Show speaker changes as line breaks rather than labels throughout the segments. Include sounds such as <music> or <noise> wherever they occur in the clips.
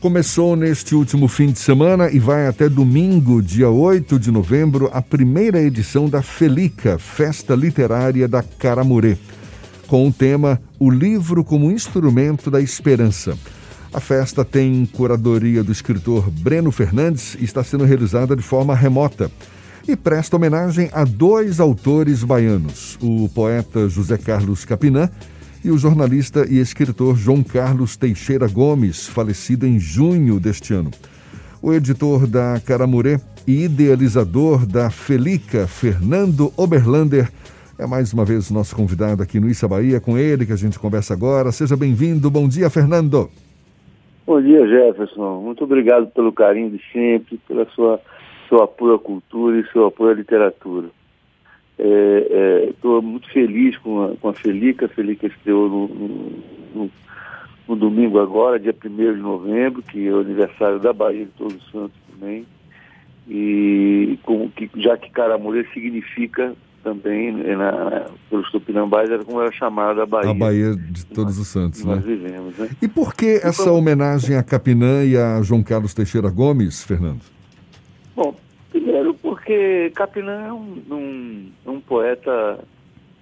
Começou neste último fim de semana e vai até domingo, dia 8 de novembro, a primeira edição da Felica, Festa Literária da Caramurê, com o tema O Livro como Instrumento da Esperança. A festa tem curadoria do escritor Breno Fernandes e está sendo realizada de forma remota e presta homenagem a dois autores baianos, o poeta José Carlos Capinã e o jornalista e escritor João Carlos Teixeira Gomes, falecido em junho deste ano. O editor da Caramurê e idealizador da Felica, Fernando Oberlander, é mais uma vez nosso convidado aqui no Issa Bahia, com ele que a gente conversa agora. Seja bem-vindo. Bom dia, Fernando.
Bom dia, Jefferson. Muito obrigado pelo carinho de sempre, pela sua apoio à cultura e seu apoio à literatura. Estou é, é, muito feliz com a, com a Felica. A Felica estreou no, no, no, domingo agora, dia 1 de novembro, que é o aniversário da Bahia de Todos os Santos também. E com, que, já que Caramurê significa também, né, na, pelos tupinambás, era como era chamada a Bahia.
A Bahia de Todos os Santos,
nós né? vivemos, né?
E por que essa homenagem a Capinã e a João Carlos Teixeira Gomes, Fernando?
Porque Capinã é um, um, um poeta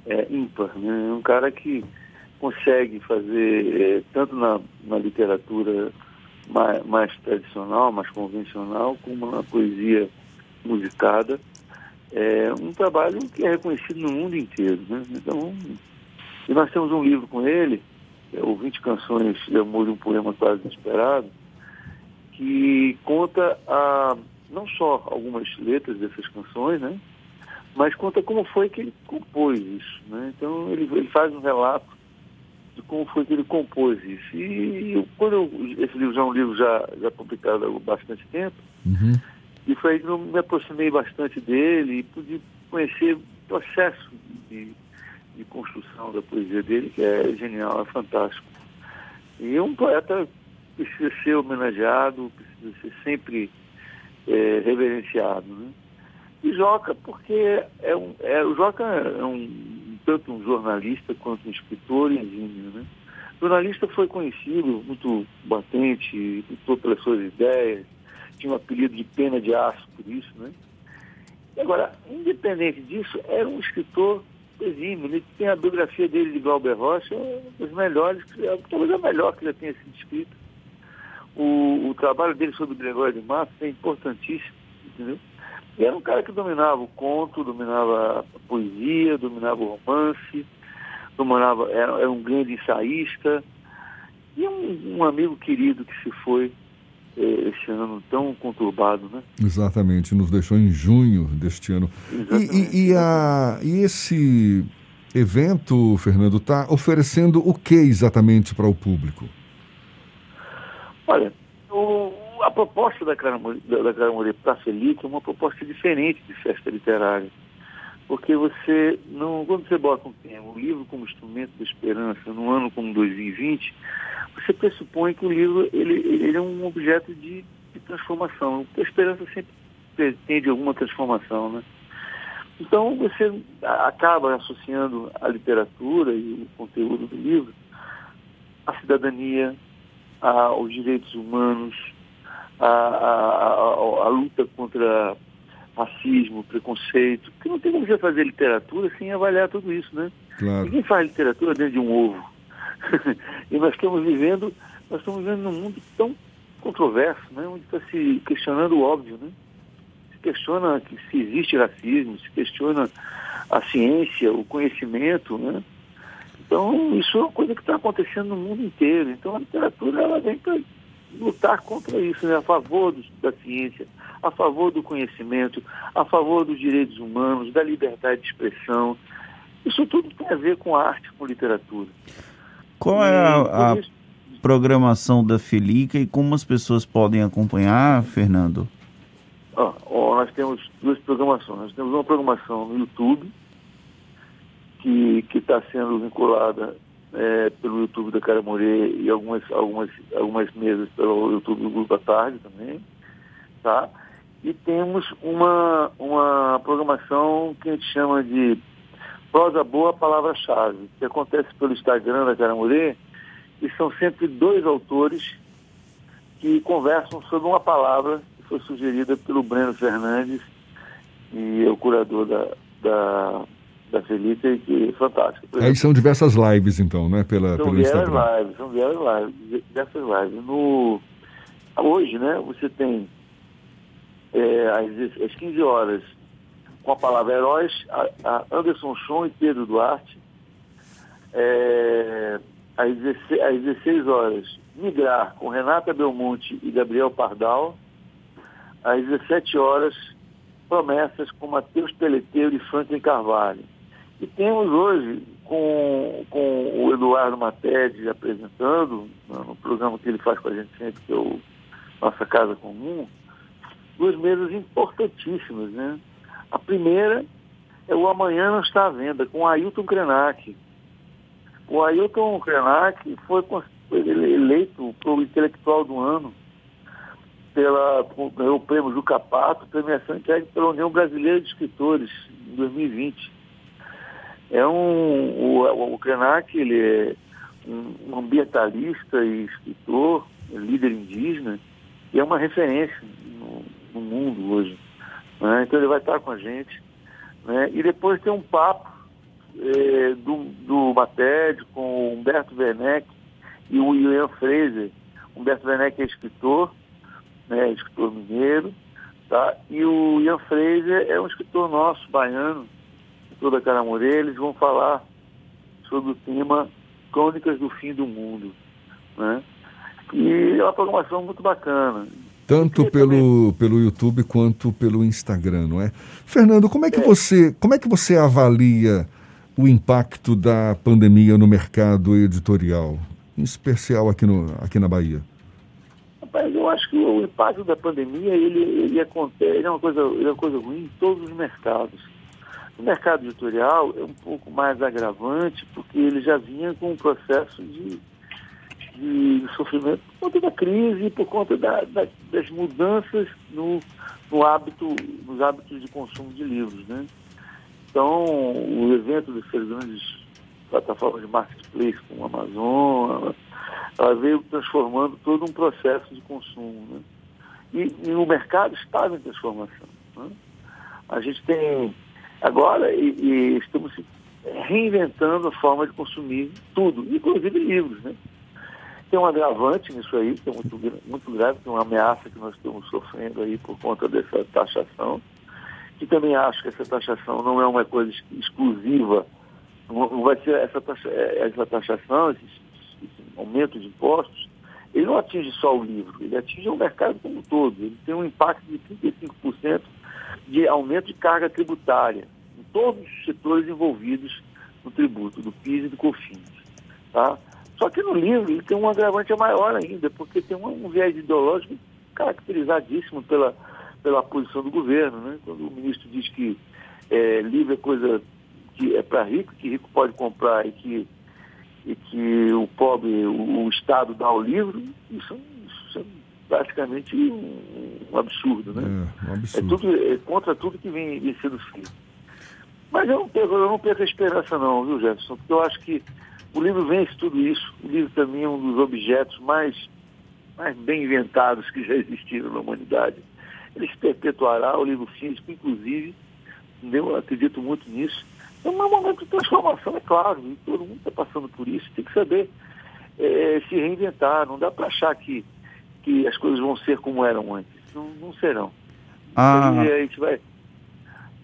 é, ímpar, né? É um cara que consegue fazer, é, tanto na, na literatura mais, mais, tradicional, mais convencional, como na poesia musicada, é um trabalho que é reconhecido no mundo inteiro. Né? Então, e nós temos um livro com ele, é o 20 Canções de Amor e um Poema Quase Inesperado, que conta a não só algumas letras dessas canções, né? Mas conta como foi que ele compôs isso, né? Então ele, ele faz um relato de como foi que ele compôs isso. E, e quando eu, esse livro já é um livro já, já publicado há bastante tempo, uhum. e foi aí que eu me aproximei bastante dele e pude conhecer o processo de, de construção da poesia dele, que é genial, é fantástico. E um poeta precisa ser homenageado, precisa ser sempre é, reverenciado. Né? E Joca, porque é um, é, o Joca é um, tanto um jornalista quanto um escritor exímio. Né? O jornalista foi conhecido, muito batente, lutou pelas suas ideias, tinha um apelido de pena de aço por isso. Né? E agora, independente disso, era um escritor exímio. Ele tem a biografia dele de Glauber Rocha, uma das melhores, talvez a melhor que já tenha sido escrita o, o trabalho dele sobre Gregório de Matos é importantíssimo, entendeu? E era um cara que dominava o conto, dominava a poesia, dominava o romance, dominava, era, era um grande ensaísta e um, um amigo querido que se foi eh, esse ano tão conturbado, né?
Exatamente, nos deixou em junho deste ano. E, e, e, a, e esse evento, Fernando, está oferecendo o que exatamente para o público?
Olha, o, a proposta da Caramuri, da, para Felipe é uma proposta diferente de festa literária. Porque você, não, quando você bota um tema, o livro como instrumento da esperança, num ano como 2020, você pressupõe que o livro ele, ele é um objeto de, de transformação. A esperança sempre pretende alguma transformação, né? Então você acaba associando a literatura e o conteúdo do livro à cidadania, aos direitos humanos, a, luta contra racismo, preconceito, porque não tem como você fazer literatura sem avaliar tudo isso, né? Claro. Ninguém faz literatura dentro de um ovo. <laughs> e nós estamos vivendo, nós estamos vivendo num mundo tão controverso, né? Onde está se questionando o óbvio, né? Se questiona que se existe racismo, se questiona a ciência, o conhecimento, né? Então, isso é uma coisa que está acontecendo no mundo inteiro. Então, a literatura ela vem para lutar contra isso, né? a favor do, da ciência, a favor do conhecimento, a favor dos direitos humanos, da liberdade de expressão. Isso tudo tem a ver com arte, com literatura.
Qual é a, a isso... programação da Felica e como as pessoas podem acompanhar, Fernando?
Oh, nós temos duas programações. Nós temos uma programação no YouTube, que está sendo vinculada é, pelo YouTube da Cara Morê e algumas, algumas, algumas mesas pelo YouTube do Grupo da Tarde também, tá? E temos uma, uma programação que a gente chama de Prosa Boa Palavra-Chave, que acontece pelo Instagram da Cara Morê, e são sempre dois autores que conversam sobre uma palavra que foi sugerida pelo Breno Fernandes, e é o curador da, da, da Felipe, que é fantástico.
Aí são diversas lives, então, né? Pela,
são
pelo Instagram.
lives, são diversas lives, diversas lives. No, hoje, né, você tem é, às, às 15 horas, com a palavra heróis, a, a Anderson Chon e Pedro Duarte. É, às, 16, às 16 horas, Migrar, com Renata Belmonte e Gabriel Pardal. Às 17 horas, Promessas, com Matheus Peleteiro e Franklin Carvalho. E temos hoje, com, com o Eduardo Matede apresentando, no programa que ele faz com a gente sempre, que é o Nossa Casa Comum, duas mesas importantíssimas, né? A primeira é o Amanhã Não Está à Venda, com Ailton Krenak. O Ailton Krenak foi, eleito o intelectual do ano pela, ganhou o prêmio Juca Pato, premiação entregue pela União Brasileira de Escritores, em 2020. É um, o, o Krenak, ele é um ambientalista e escritor, líder indígena, e é uma referência no, no mundo hoje. Né? Então ele vai estar com a gente. Né? E depois tem um papo é, do, do Mated com o Humberto Werneck e o Ian Fraser. Humberto Werneck é escritor, né, escritor mineiro, tá? e o Ian Fraser é um escritor nosso, baiano, escritor da Caramorê. Eles vão falar sobre o tema Crônicas do Fim do Mundo. Né? E é uma programação muito bacana.
Tanto pelo, pelo YouTube quanto pelo Instagram, não é? Fernando, como é que é. você como é que você avalia o impacto da pandemia no mercado editorial, em especial aqui, no, aqui na Bahia?
Rapaz, eu acho que o impacto da pandemia ele, ele acontece, ele é, uma coisa, ele é uma coisa ruim em todos os mercados. O mercado editorial é um pouco mais agravante porque ele já vinha com um processo de de sofrimento por conta da crise por conta da, da, das mudanças no, no hábito, nos hábitos de consumo de livros. Né? Então, o evento dessas grandes plataformas de marketplace, como a Amazon, ela veio transformando todo um processo de consumo. Né? E, e, o mercado estava em transformação. Né? A gente tem agora e, e estamos reinventando a forma de consumir tudo, inclusive livros. Né? Tem um agravante nisso aí, que é muito, muito grave, que é uma ameaça que nós estamos sofrendo aí por conta dessa taxação. Que também acho que essa taxação não é uma coisa exclusiva, não vai ser essa, taxa, é, essa taxação, esse, esse aumento de impostos, ele não atinge só o livro, ele atinge o mercado como um todo. Ele tem um impacto de 35% de aumento de carga tributária em todos os setores envolvidos no tributo, do PIS e do COFINS. Tá? Só que no livro ele tem um agravante maior ainda, porque tem um, viés ideológico caracterizadíssimo pela, pela posição do governo. Né? Quando o ministro diz que é, livro é coisa que é para rico, que rico pode comprar e que, e que o pobre, o, o Estado dá o livro, isso, isso é praticamente um, um absurdo. Né? É, um absurdo. É, tudo, é contra tudo que vem, vem sendo feito. Mas eu não, perco, eu não perco a esperança não, viu, Jefferson? Porque eu acho que o livro vence tudo isso. O livro também é um dos objetos mais, mais bem inventados que já existiram na humanidade. Ele se perpetuará, o livro físico, inclusive, eu acredito muito nisso. É um momento de transformação, é claro, e todo mundo está passando por isso, tem que saber é, se reinventar. Não dá para achar que, que as coisas vão ser como eram antes. Não, não serão. Ah. E a gente vai.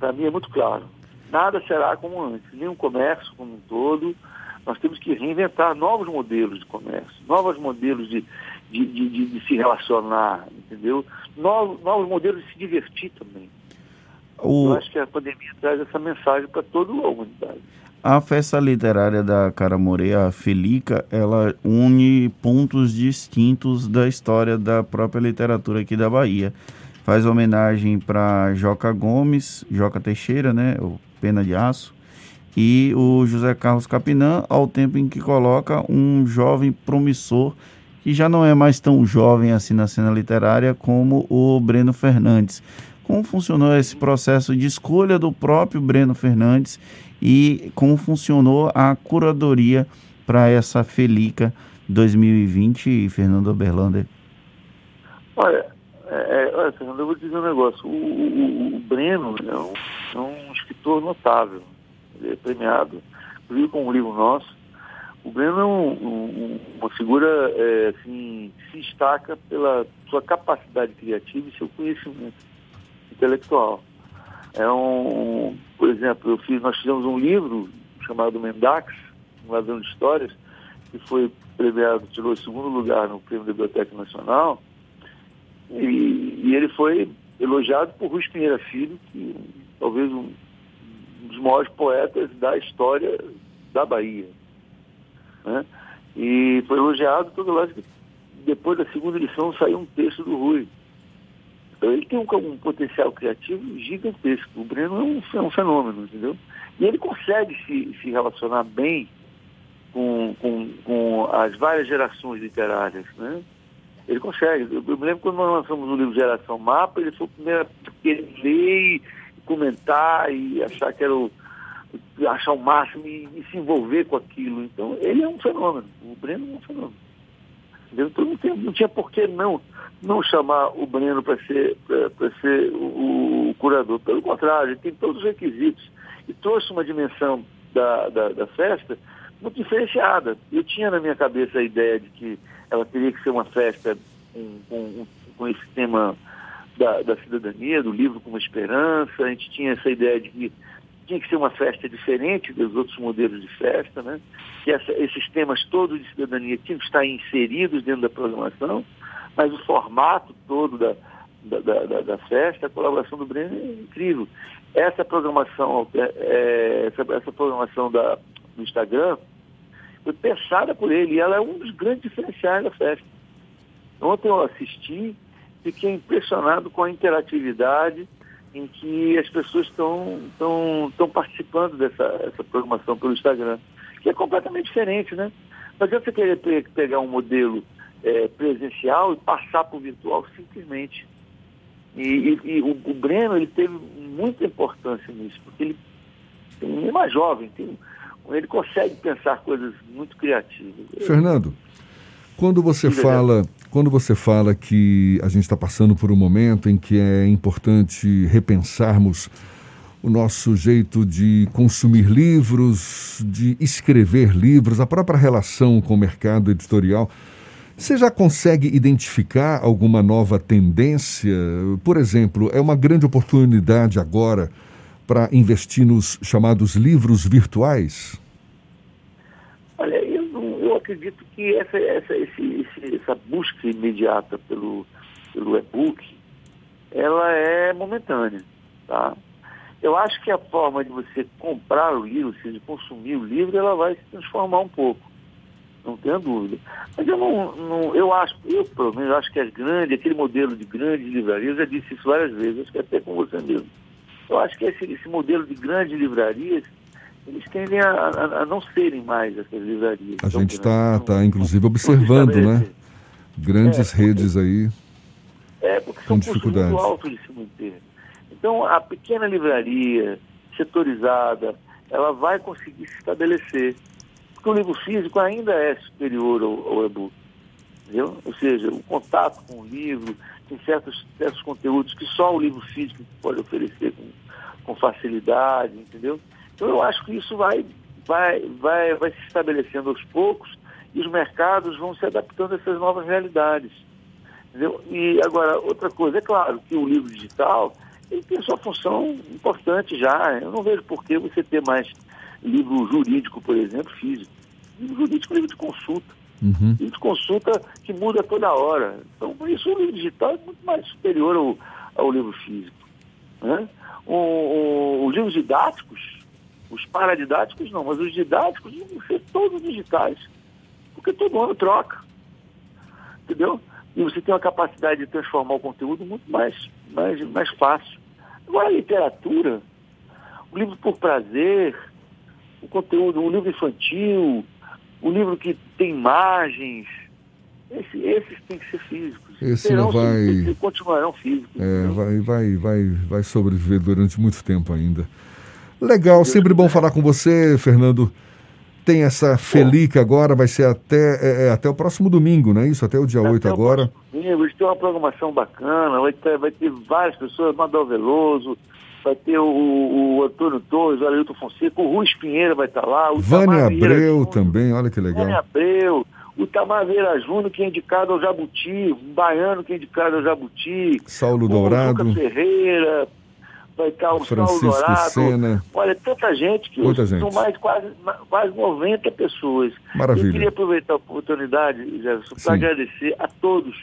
Para mim é muito claro. Nada será como antes, nem o comércio como um todo, nós temos que reinventar novos modelos de comércio, novos modelos de, de, de, de se relacionar, entendeu? Novos, novos modelos de se divertir também. O... Eu acho que a pandemia traz essa mensagem para toda a humanidade.
A festa literária da Caramorê, a Felica, ela une pontos distintos da história da própria literatura aqui da Bahia. Faz homenagem para Joca Gomes, Joca Teixeira, né, o Pena de Aço, e o José Carlos Capinã, ao tempo em que coloca um jovem promissor que já não é mais tão jovem assim na cena literária como o Breno Fernandes. Como funcionou esse processo de escolha do próprio Breno Fernandes e como funcionou a curadoria para essa Felica 2020, Fernando Oberlander?
Olha, é, é, olha, Fernando, eu vou dizer um negócio. O, o, o Breno é um, é um, escritor notável. Ele é premiado, inclusive com um livro nosso. O Breno é um, uma figura é, assim, que se destaca pela sua capacidade criativa e seu conhecimento intelectual. É um, por exemplo, eu fiz, nós fizemos um livro chamado Mendax, um ladrão de histórias, que foi premiado, tirou o segundo lugar no Prêmio da Biblioteca Nacional, e, e, ele foi elogiado por Rui Pinheira Filho, que talvez um, um dos maiores poetas da história da Bahia. Né? E foi elogiado, toda vez que depois da segunda edição saiu um texto do Rui. Então ele tem um, um potencial criativo gigantesco. O Breno é um, é um, fenômeno, entendeu? E ele consegue se, se relacionar bem com, com, com as várias gerações literárias, né? Ele consegue. Eu, eu me lembro quando nós lançamos o livro Geração Mapa, ele foi o primeiro a querer ler, comentar e achar que era o achar o máximo e, e, se envolver com aquilo. Então, ele é um fenômeno. O Breno é um fenômeno. Então, não, não tinha por que não, não chamar o Breno para ser, ser o, o, curador. Pelo contrário, ele tem todos os requisitos. E trouxe uma dimensão da, da, da festa muito diferenciada. Eu tinha na minha cabeça a ideia de que ela teria que ser uma festa com, com, com esse tema da, da, cidadania, do livro com uma esperança. A gente tinha essa ideia de que tinha que ser uma festa diferente dos outros modelos de festa, né? Que essa, esses temas todos de cidadania tinham que estar inseridos dentro da programação, mas o formato todo da, da, da, da festa, a colaboração do Breno é incrível. Essa programação, é, é, essa, essa programação da, do Instagram foi pensada por ele e ela é um dos grandes diferenciais da festa. Ontem eu assisti, fiquei impressionado com a interatividade em que as pessoas estão participando dessa essa programação pelo Instagram, que é completamente diferente, né? Adianta você querer pe pegar um modelo é, presencial e passar para o virtual simplesmente. E, e, e o, o, Breno ele teve muita importância nisso, porque ele, ele é mais jovem, tem, ele consegue pensar coisas muito criativas.
Fernando, quando você fala, quando você fala que a gente está passando por um momento em que é importante repensarmos o nosso jeito de consumir livros, de escrever livros, a própria relação com o mercado editorial, você já consegue identificar alguma nova tendência? Por exemplo, é uma grande oportunidade agora para investir nos chamados livros virtuais?
Acredito que essa, essa, esse, essa busca imediata pelo, pelo e-book, ela é momentânea, tá? Eu acho que a forma de você comprar o livro, ou seja, de consumir o livro, ela vai se transformar um pouco. Não tenha dúvida. Mas eu não, não eu acho, eu pelo menos acho que as grandes, aquele modelo de grandes livrarias, eu já disse isso várias vezes, acho que até com você mesmo. Eu acho que esse, esse modelo de grandes livrarias, eles tendem a, a, a não serem mais essas livrarias.
A gente está, tá, inclusive, observando, né? Grandes é, redes aí
é, porque com dificuldades. muito alto de se manter. Então, a pequena livraria, setorizada, ela vai conseguir se estabelecer. Porque o livro físico ainda é superior ao, ao e-book. Entendeu? Ou seja, o contato com o livro, tem certos, certos conteúdos que só o livro físico pode oferecer com, com facilidade, entendeu? Então eu acho que isso vai, vai, vai, vai se estabelecendo aos poucos e os mercados vão se adaptando a essas novas realidades. Entendeu? E agora, outra coisa, é claro que o livro digital ele tem sua função importante já. Eu não vejo por que você ter mais livro jurídico, por exemplo, físico. Livro jurídico é livro de consulta. Uhum. Livro de consulta que muda toda hora. Então, por isso, o livro digital é muito mais superior ao, ao livro físico. Né? O, o, os livros didáticos, os paradidáticos não, mas os didáticos vão ser todos digitais. Porque todo ano troca. Entendeu? E você tem uma capacidade de transformar o conteúdo muito mais, mais, mais fácil. Agora, a literatura, o livro por prazer, o conteúdo, o livro infantil, o livro que tem imagens, esse, esses têm que ser físicos.
Esse Serão, não vai.
Continuarão físicos.
É, vai, vai, vai, vai sobreviver durante muito tempo ainda. Legal, sempre bom falar com você, Fernando. Tem essa Felica agora, vai ser até, é, é, até o próximo domingo, não é isso? Até o dia até 8 agora.
Domingo, ter uma programação bacana, vai ter, vai ter várias pessoas, Madal Veloso, vai ter o, o Antônio Torres, o Ailton Fonseca, o Rui Pinheiro vai estar lá. O
Vânia Abreu Júnior, também, olha que legal.
Vânia Abreu, o Tamar Vieira Júnior, que é indicado ao Jabuti, o Baiano, que é indicado ao Jabuti.
Saulo Dourado.
Lucas Ferreira, vai estar o Francisco Saulo Dourado. Sena. Olha, tanta gente que
Muita gente.
são mais quase, quase 90 pessoas.
Maravilha.
Eu queria aproveitar a oportunidade, Jefferson, para agradecer a todos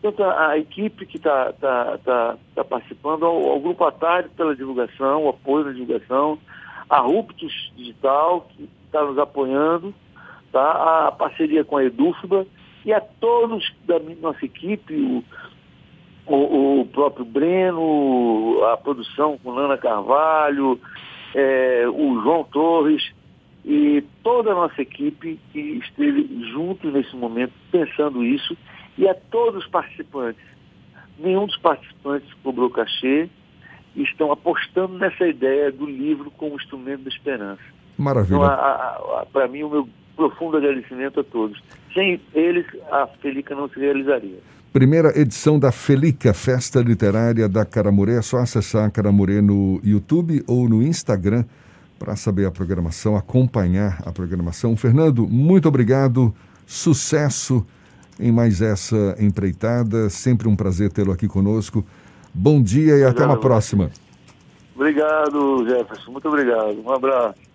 tanto a, a equipe que está tá, tá, tá participando, ao, ao, Grupo Atalho pela divulgação, o apoio na divulgação, a Ruptus Digital, que está nos apoiando, tá? a parceria com a Edufba e a todos da nossa equipe, o, o, o próprio Breno, a produção com Nana Carvalho, é, o João Torres e toda a nossa equipe que esteve junto nesse momento pensando isso e a todos os participantes. Nenhum dos participantes cobrou cachê e estão apostando nessa ideia do livro como instrumento da esperança.
Maravilha.
Então, para mim, o meu profundo agradecimento a todos. Sem eles, a Felica não se realizaria.
Primeira edição da Felica, Festa Literária da Caramurê. É só acessar a Caramurê no YouTube ou no Instagram para saber a programação, acompanhar a programação. Fernando, muito obrigado. Sucesso em mais essa empreitada. Sempre um prazer tê-lo aqui conosco. Bom dia e obrigado, até uma próxima.
Obrigado, Jefferson. Muito obrigado. Um abraço.